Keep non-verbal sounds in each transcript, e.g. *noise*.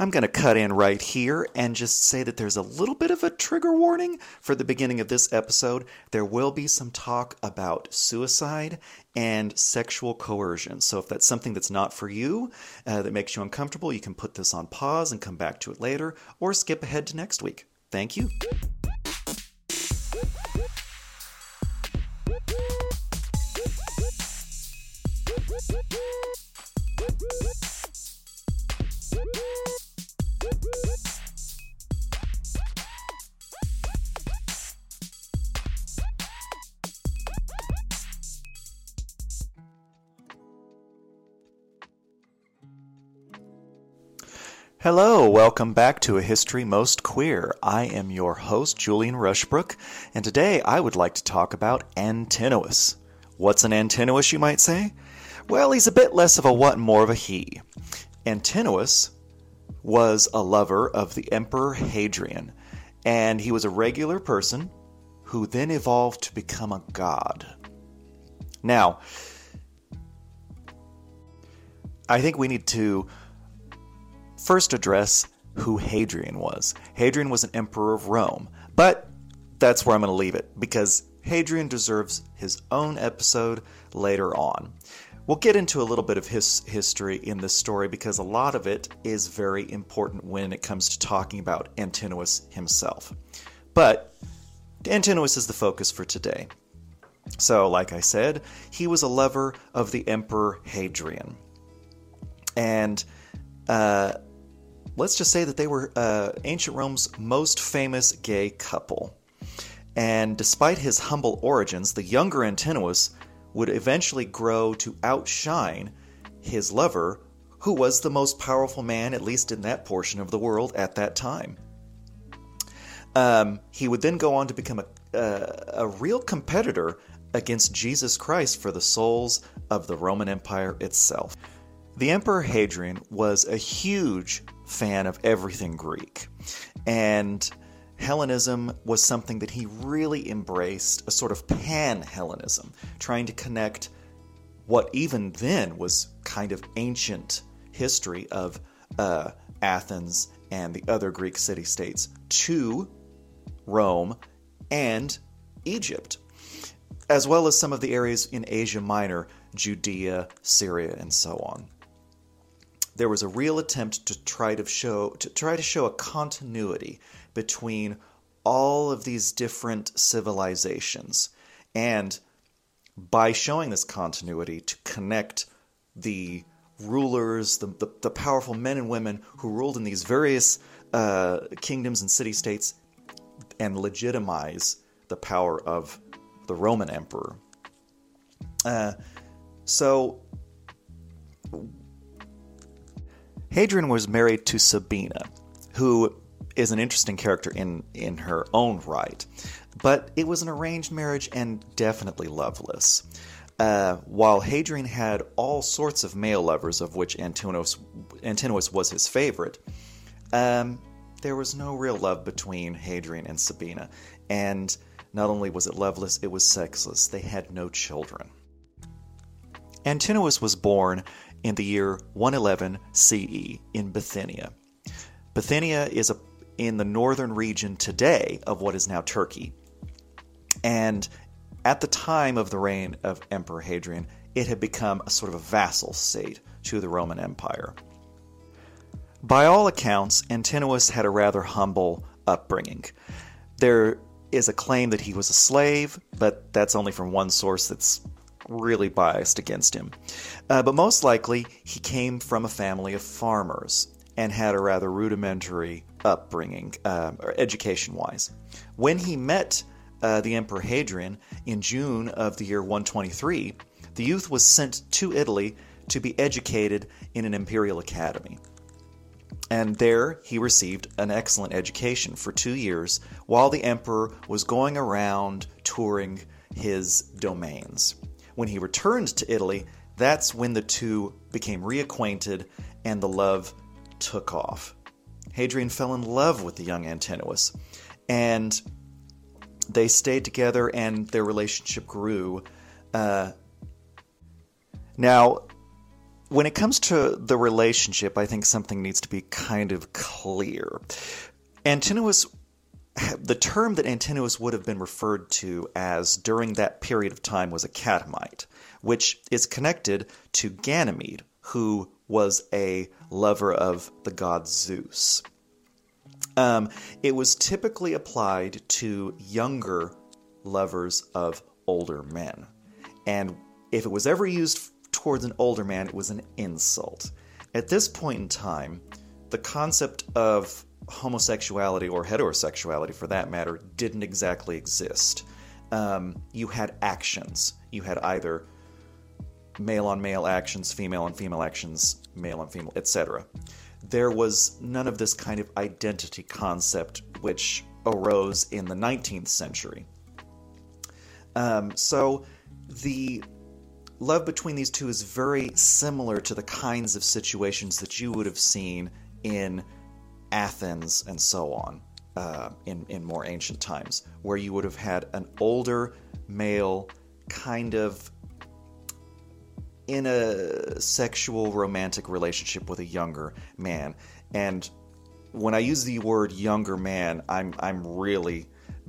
I'm going to cut in right here and just say that there's a little bit of a trigger warning for the beginning of this episode. There will be some talk about suicide and sexual coercion. So if that's something that's not for you, uh, that makes you uncomfortable, you can put this on pause and come back to it later, or skip ahead to next week. Thank you. Hello, welcome back to A History Most Queer. I am your host, Julian Rushbrook, and today I would like to talk about Antinous. What's an Antinous, you might say? Well, he's a bit less of a what and more of a he. Antinous was a lover of the Emperor Hadrian, and he was a regular person who then evolved to become a god. Now, I think we need to first address who Hadrian was. Hadrian was an emperor of Rome, but that's where I'm going to leave it because Hadrian deserves his own episode later on. We'll get into a little bit of his history in this story because a lot of it is very important when it comes to talking about Antinous himself. But Antinous is the focus for today. So, like I said, he was a lover of the Emperor Hadrian. And uh, let's just say that they were uh, ancient Rome's most famous gay couple. And despite his humble origins, the younger Antinous would eventually grow to outshine his lover, who was the most powerful man, at least in that portion of the world at that time. Um, he would then go on to become a, uh, a real competitor against Jesus Christ for the souls of the Roman Empire itself. The Emperor Hadrian was a huge fan of everything Greek. And Hellenism was something that he really embraced, a sort of pan Hellenism, trying to connect what even then was kind of ancient history of uh, Athens and the other Greek city states to Rome and Egypt, as well as some of the areas in Asia Minor, Judea, Syria, and so on there was a real attempt to try to show to try to show a continuity between all of these different civilizations. And by showing this continuity to connect the rulers the, the, the powerful men and women who ruled in these various uh, kingdoms and city states and legitimize the power of the roman emperor. Uh, so Hadrian was married to Sabina, who is an interesting character in, in her own right, but it was an arranged marriage and definitely loveless. Uh, while Hadrian had all sorts of male lovers, of which Antinous, Antinous was his favorite, um, there was no real love between Hadrian and Sabina. And not only was it loveless, it was sexless. They had no children. Antinous was born in the year 111 CE in Bithynia. Bithynia is a, in the northern region today of what is now Turkey. And at the time of the reign of Emperor Hadrian, it had become a sort of a vassal state to the Roman Empire. By all accounts, Antinous had a rather humble upbringing. There is a claim that he was a slave, but that's only from one source that's really biased against him. Uh, but most likely, he came from a family of farmers and had a rather rudimentary upbringing, uh, education wise. When he met uh, the Emperor Hadrian in June of the year 123, the youth was sent to Italy to be educated in an imperial academy. And there he received an excellent education for two years while the emperor was going around touring his domains. When he returned to Italy, that's when the two became reacquainted and the love took off. Hadrian fell in love with the young Antinous, and they stayed together and their relationship grew. Uh, now, when it comes to the relationship, I think something needs to be kind of clear. Antinous, *sighs* the term that Antinous would have been referred to as during that period of time was a catamite, which is connected to Ganymede, who was a lover of the god Zeus. Um, it was typically applied to younger lovers of older men. And if it was ever used towards an older man, it was an insult. At this point in time, the concept of homosexuality or heterosexuality, for that matter, didn't exactly exist. Um, you had actions. You had either male on male actions, female on female actions, male on female, etc. There was none of this kind of identity concept which arose in the 19th century. Um, so the love between these two is very similar to the kinds of situations that you would have seen in Athens and so on uh, in, in more ancient times, where you would have had an older male kind of in a sexual romantic relationship with a younger man. And when I use the word younger man, I'm, I'm really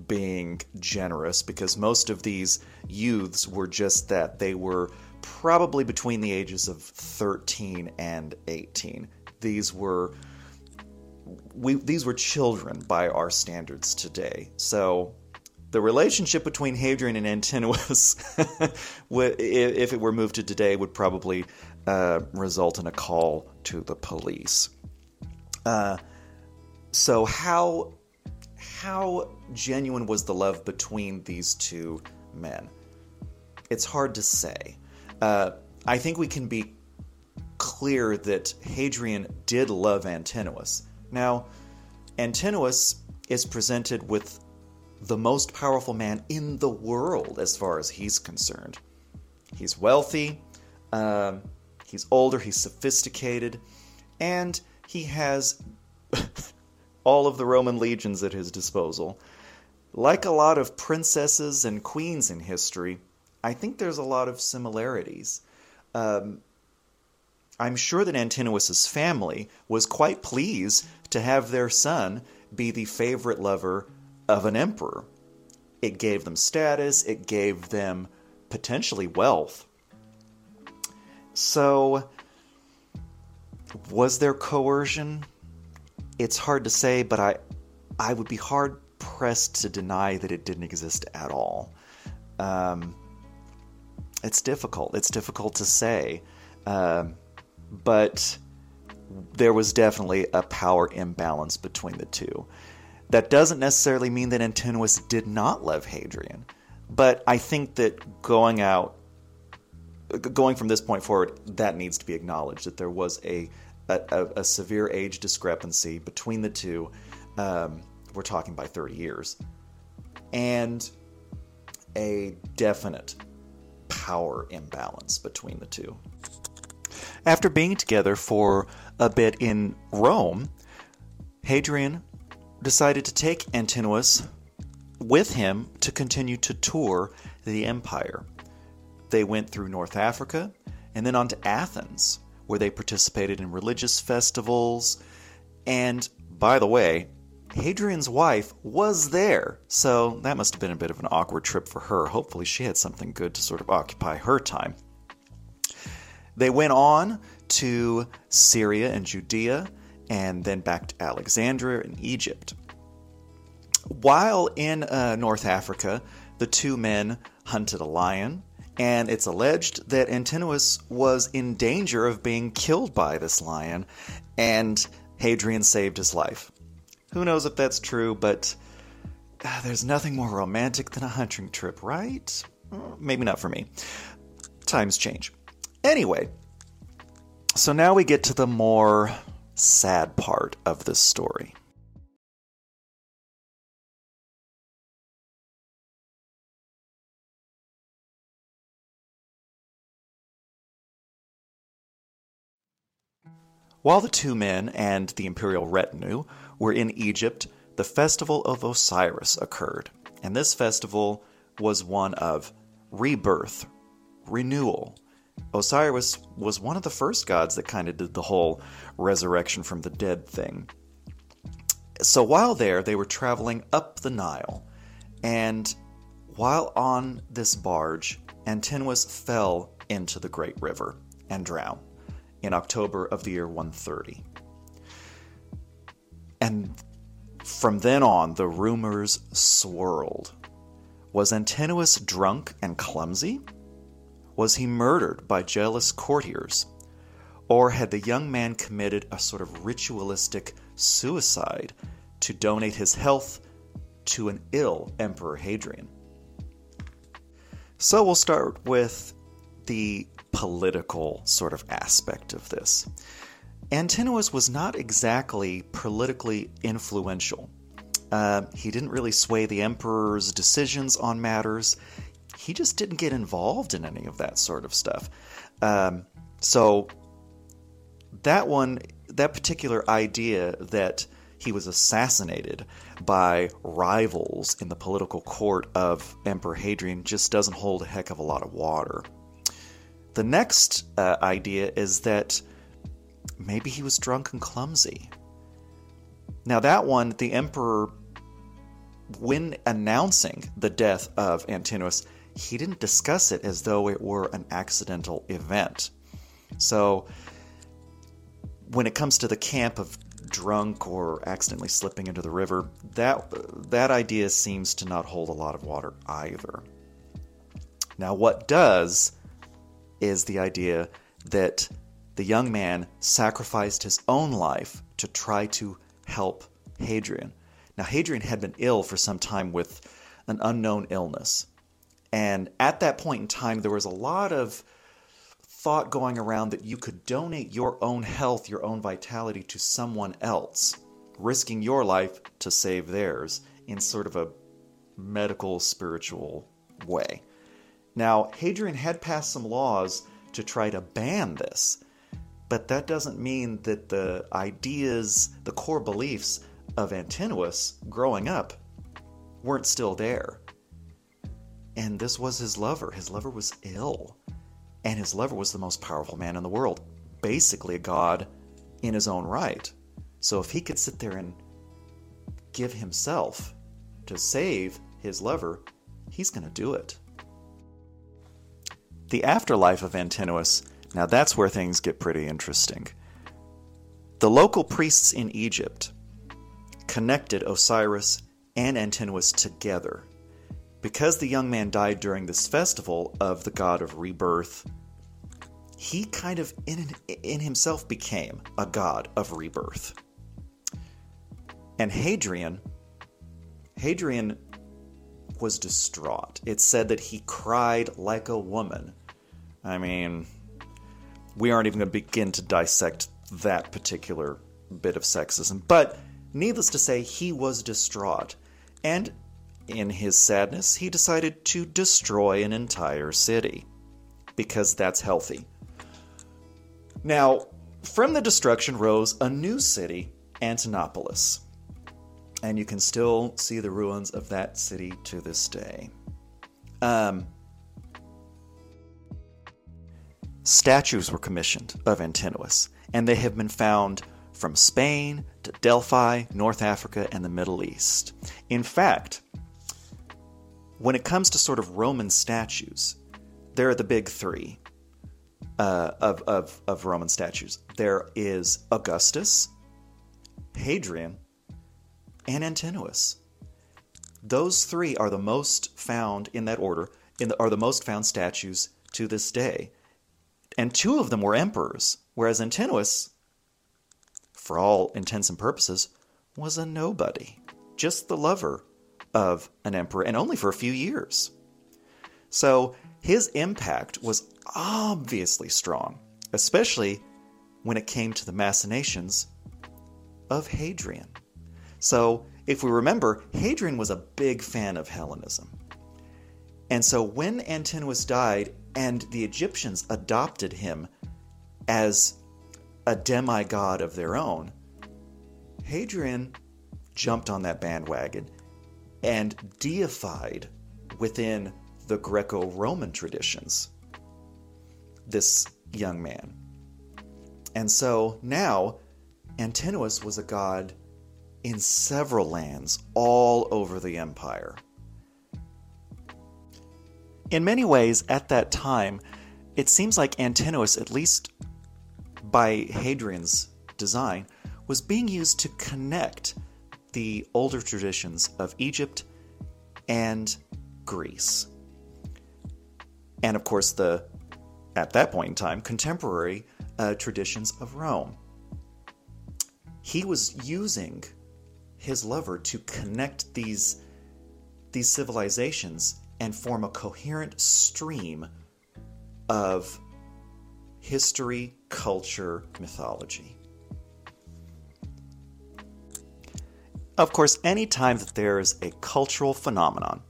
being generous because most of these youths were just that. They were probably between the ages of 13 and 18. These were we these were children by our standards today. So the relationship between Hadrian and Antinous, *laughs* if it were moved to today, would probably uh, result in a call to the police. Uh, so how how genuine was the love between these two men? It's hard to say. Uh, I think we can be clear that Hadrian did love Antinous. Now, Antinous is presented with the most powerful man in the world as far as he's concerned. He's wealthy, um, he's older, he's sophisticated, and he has *laughs* all of the Roman legions at his disposal. Like a lot of princesses and queens in history, I think there's a lot of similarities. Um, I'm sure that Antinous's family was quite pleased to have their son be the favorite lover of an emperor. It gave them status, it gave them potentially wealth. So, was there coercion? It's hard to say, but I, I would be hard pressed to deny that it didn't exist at all. Um, it's difficult. It's difficult to say. Um, but there was definitely a power imbalance between the two. That doesn't necessarily mean that Antinous did not love Hadrian, but I think that going out, going from this point forward, that needs to be acknowledged that there was a a, a severe age discrepancy between the two. Um, we're talking by 30 years, and a definite power imbalance between the two. After being together for a bit in Rome, Hadrian decided to take Antinous with him to continue to tour the empire. They went through North Africa and then on to Athens, where they participated in religious festivals. And by the way, Hadrian's wife was there, so that must have been a bit of an awkward trip for her. Hopefully, she had something good to sort of occupy her time. They went on to Syria and Judea, and then back to Alexandria and Egypt. While in uh, North Africa, the two men hunted a lion, and it's alleged that Antinous was in danger of being killed by this lion, and Hadrian saved his life. Who knows if that's true, but uh, there's nothing more romantic than a hunting trip, right? maybe not for me. Times change. Anyway, so now we get to the more sad part of this story. While the two men and the imperial retinue were in Egypt, the festival of Osiris occurred, and this festival was one of rebirth, renewal, Osiris was one of the first gods that kind of did the whole resurrection from the dead thing. So while there, they were traveling up the Nile, and while on this barge, Antinous fell into the great river and drowned in October of the year 130. And from then on, the rumors swirled. Was Antinous drunk and clumsy? Was he murdered by jealous courtiers? Or had the young man committed a sort of ritualistic suicide to donate his health to an ill Emperor Hadrian? So we'll start with the political sort of aspect of this. Antinous was not exactly politically influential. Uh, he didn't really sway the emperor's decisions on matters. He just didn't get involved in any of that sort of stuff. Um, so that one, that particular idea that he was assassinated by rivals in the political court of Emperor Hadrian just doesn't hold a heck of a lot of water. The next uh, idea is that maybe he was drunk and clumsy. Now, that one, the emperor, when announcing the death of Antinous, he didn't discuss it as though it were an accidental event. So, when it comes to the camp of drunk or accidentally slipping into the river, that that idea seems to not hold a lot of water either. Now, what does is the idea that the young man sacrificed his own life to try to help Hadrian. Now, Hadrian had been ill for some time with an unknown illness. And at that point in time, there was a lot of thought going around that you could donate your own health, your own vitality to someone else, risking your life to save theirs in sort of a medical, spiritual way. Now, Hadrian had passed some laws to try to ban this, but that doesn't mean that the ideas, the core beliefs of Antinous growing up weren't still there. And this was his lover. His lover was ill. And his lover was the most powerful man in the world, basically a god in his own right. So if he could sit there and give himself to save his lover, he's going to do it. The afterlife of Antinous, now that's where things get pretty interesting. The local priests in Egypt connected Osiris and Antinous together. Because the young man died during this festival of the god of rebirth, he kind of in, in himself became a god of rebirth. And Hadrian, Hadrian was distraught. It said that he cried like a woman I mean, we aren't even going to begin to dissect that particular bit of sexism. But needless to say, he was distraught. And in his sadness, he decided to destroy an entire city. Because that's healthy. Now, from the destruction rose a new city, Antinopolis. And you can still see the ruins of that city to this day. Um, Statues were commissioned of Antinous, and they have been found from Spain to Delphi, North Africa, and the Middle East. In fact, when it comes to sort of Roman statues, there are the big three uh, of, of, of Roman statues. There is Augustus, Hadrian, and Antinous. Those three are the most found in that order, in the, are the most found statues to this day and two of them were emperors, whereas Antinous, for all intents and purposes, was a nobody, just the lover of an emperor, and only for a few years. So his impact was obviously strong, especially when it came to the machinations of Hadrian. So, if we remember, Hadrian was a big fan of Hellenism. And so when Antinous died and the Egyptians adopted him as a demigod of their own, Hadrian jumped on that bandwagon and deified within the Greco Roman traditions. this young man. And so now, Antinous was a god in several lands all over the empire. In many ways, at that time, it seems like Antinous, at least by Hadrian's design, was being used to connect the older traditions of Egypt and Greece. And of course, the, at that point in time, contemporary uh, traditions of Rome. He was using his lover to connect these, these civilizations and form a coherent stream of history, culture, mythology. Of course, anytime that there is a cultural phenomenon,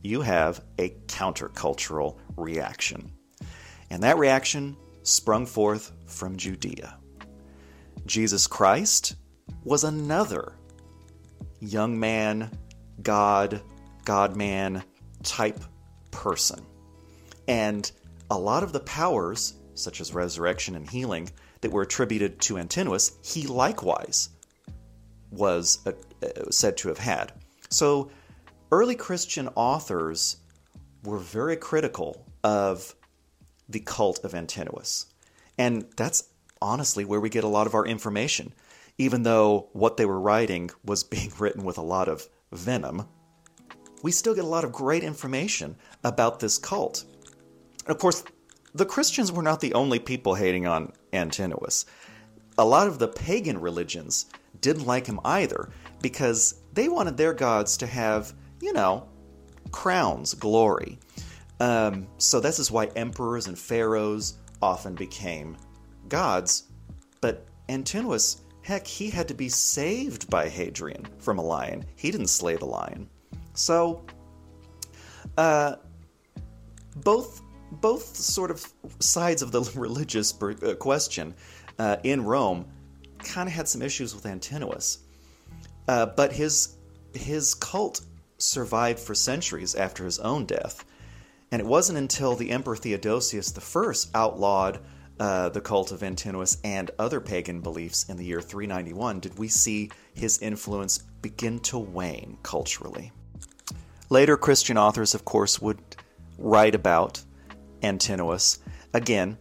you have a countercultural reaction. And that reaction sprung forth from Judea. Jesus Christ was another young man, God, God man type person. And a lot of the powers, such as resurrection and healing, that were attributed to Antinous, he likewise was Uh, said to have had. So early Christian authors were very critical of the cult of Antinous. And that's honestly where we get a lot of our information. Even though what they were writing was *laughs* being written with a lot of venom, we still get a lot of great information about this cult. Of course, the Christians were not the only people hating on Antinous. A lot of the pagan religions didn't like him either because they wanted their gods to have, you know, crowns, glory. Um, so this is why emperors and pharaohs often became gods. But Antinous, heck, he had to be saved by Hadrian from a lion. He didn't slay the lion. So, uh, both both sort of sides of the *laughs* religious uh, question uh, in Rome kind of had some issues with Antinous, uh, but his his cult survived for centuries after his own death, and it wasn't until the Emperor Theodosius I outlawed uh, the cult of Antinous and other pagan beliefs in the year 391 did we see his influence begin to wane culturally. Later Christian authors, of course, would write about Antinous, again,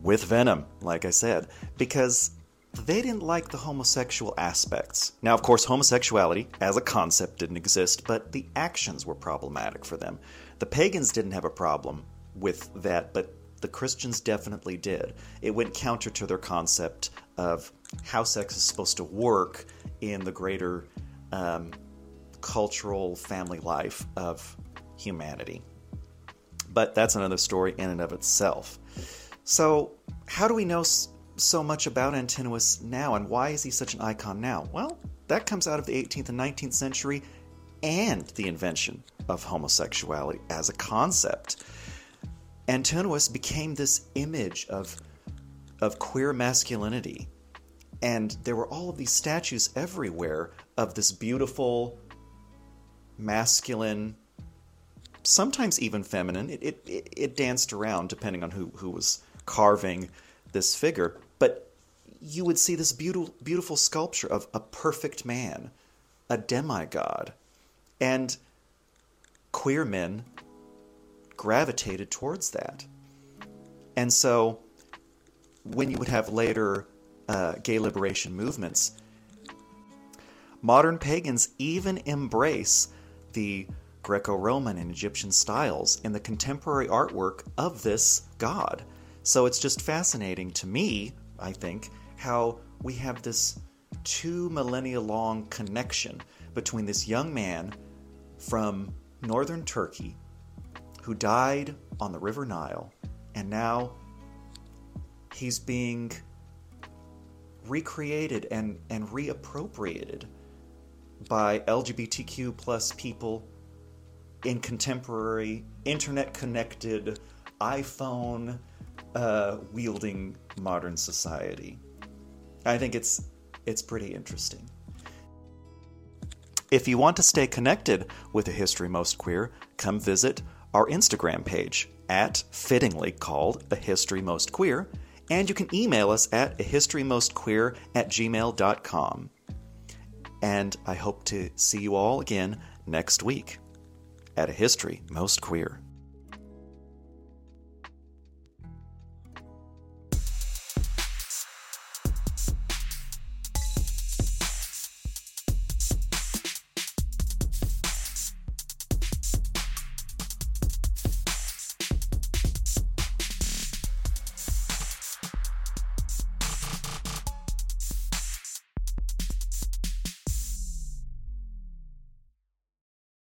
with venom, like I said, because they didn't like the homosexual aspects. Now, of course, homosexuality as a concept didn't exist, but the actions were problematic for them. The pagans didn't have a problem with that, but the Christians definitely did. It went counter to their concept of how sex is supposed to work in the greater um, cultural family life of humanity. But that's another story in and of itself. So, how do we know so much about Antinous now, and why is he such an icon now? Well, that comes out of the 18th and 19th century and the invention of homosexuality as a concept. Antinous became this image of, of queer masculinity. And there were all of these statues everywhere of this beautiful, masculine, sometimes even feminine. It, it, it, danced around depending on who, who was carving this figure. You would see this beautiful, beautiful sculpture of a perfect man, a demigod. And queer men gravitated towards that. And so when you would have later uh, gay liberation movements, modern pagans even embrace the Greco Roman and Egyptian styles in the contemporary artwork of this god. So it's just fascinating to me, I think, how we have this two millennia long connection between this young man from northern Turkey who died on the River Nile, and now he's being recreated and, and reappropriated by LGBTQ plus people in contemporary internet connected iPhone uh, wielding modern society. I think it's it's pretty interesting. If you want to stay connected with a history most queer, come visit our Instagram page at fittingly called A History Most Queer, and you can email us at a historymostqueer at gmail.com. And I hope to see you all again next week at A History Most Queer.